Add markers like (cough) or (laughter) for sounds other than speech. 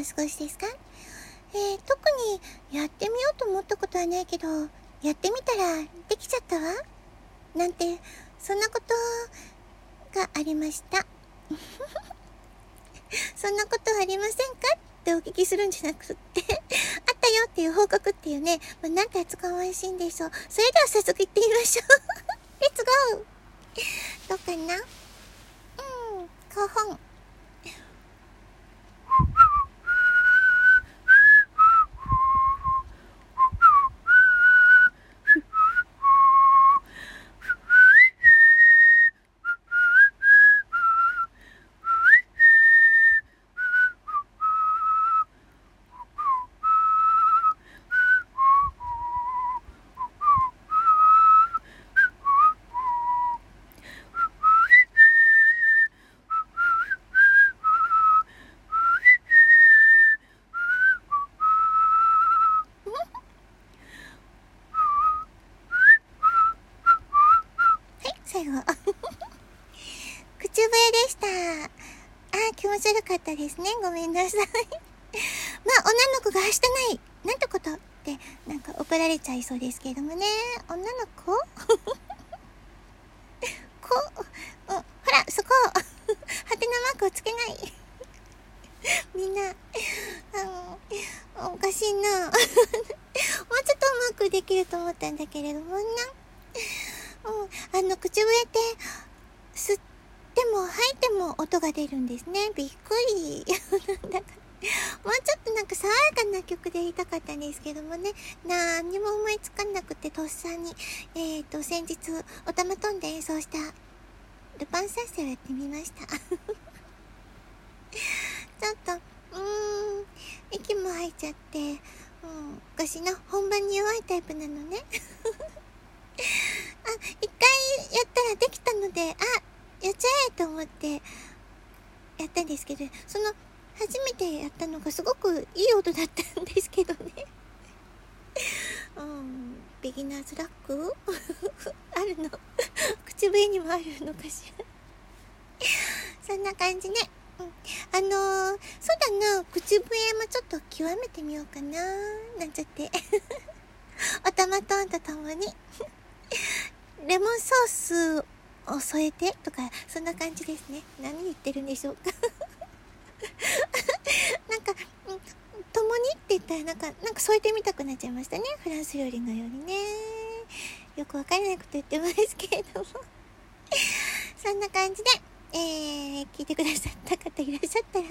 お過ごしですか？えー、特にやってみようと思ったことはないけど、やってみたらできちゃったわ。なんて、そんなことがありました。(laughs) そんなことありませんか？ってお聞きするんじゃなくってあったよっていう報告っていうね、まあ、なんて扱ういしいんでしょう。それでは早速行ってみましょう。レッツゴーどうかな？うん、5本。気持ち悪かったですね。ごめんなさい。(laughs) まあ、女の子がはしたない。なんてことって、なんか怒られちゃいそうですけどもね。女の子？(laughs) こ、う？ん、ほら、そこはてなマークをつけない。みんな、あの、おかしいな。(laughs) もうちょっとうまくできると思ったんだけれどもな。うん、あの、口笛って、吸っても吐いても音が出るんですね。びっくり。(laughs) もうちょっとなんか爽やかな曲で言いたかったんですけどもね、何にも思いつかなくてとっさに、えっ、ー、と、先日、おたま飛んで演奏した、ルパン三世をやってみました。(laughs) ちょっと、うーん、息も吐いちゃって、うん、私の本番に弱いタイプなのね。あ、一回やったらできたので、あ、やっちゃえと思ってやったんですけど、その、初めてやったのがすごくいい音だったんですけどね。うん、ビギナーズラック？(laughs) あるの。(laughs) 口笛にもあるのかしら。(laughs) そんな感じね。うん、あのー、そうだな、口笛もちょっと極めてみようかな。なんちゃって。おたまトンとともに。レモンソースを添えてとか、そんな感じですね。何言ってるんでしょうか (laughs) なんか、共にって言ったらなんか、なんか添えてみたくなっちゃいましたね。フランス料理のようにね。よくわからないこと言ってますけれども (laughs) そんな感じで、えー、聞いてくださった方いらっしゃったら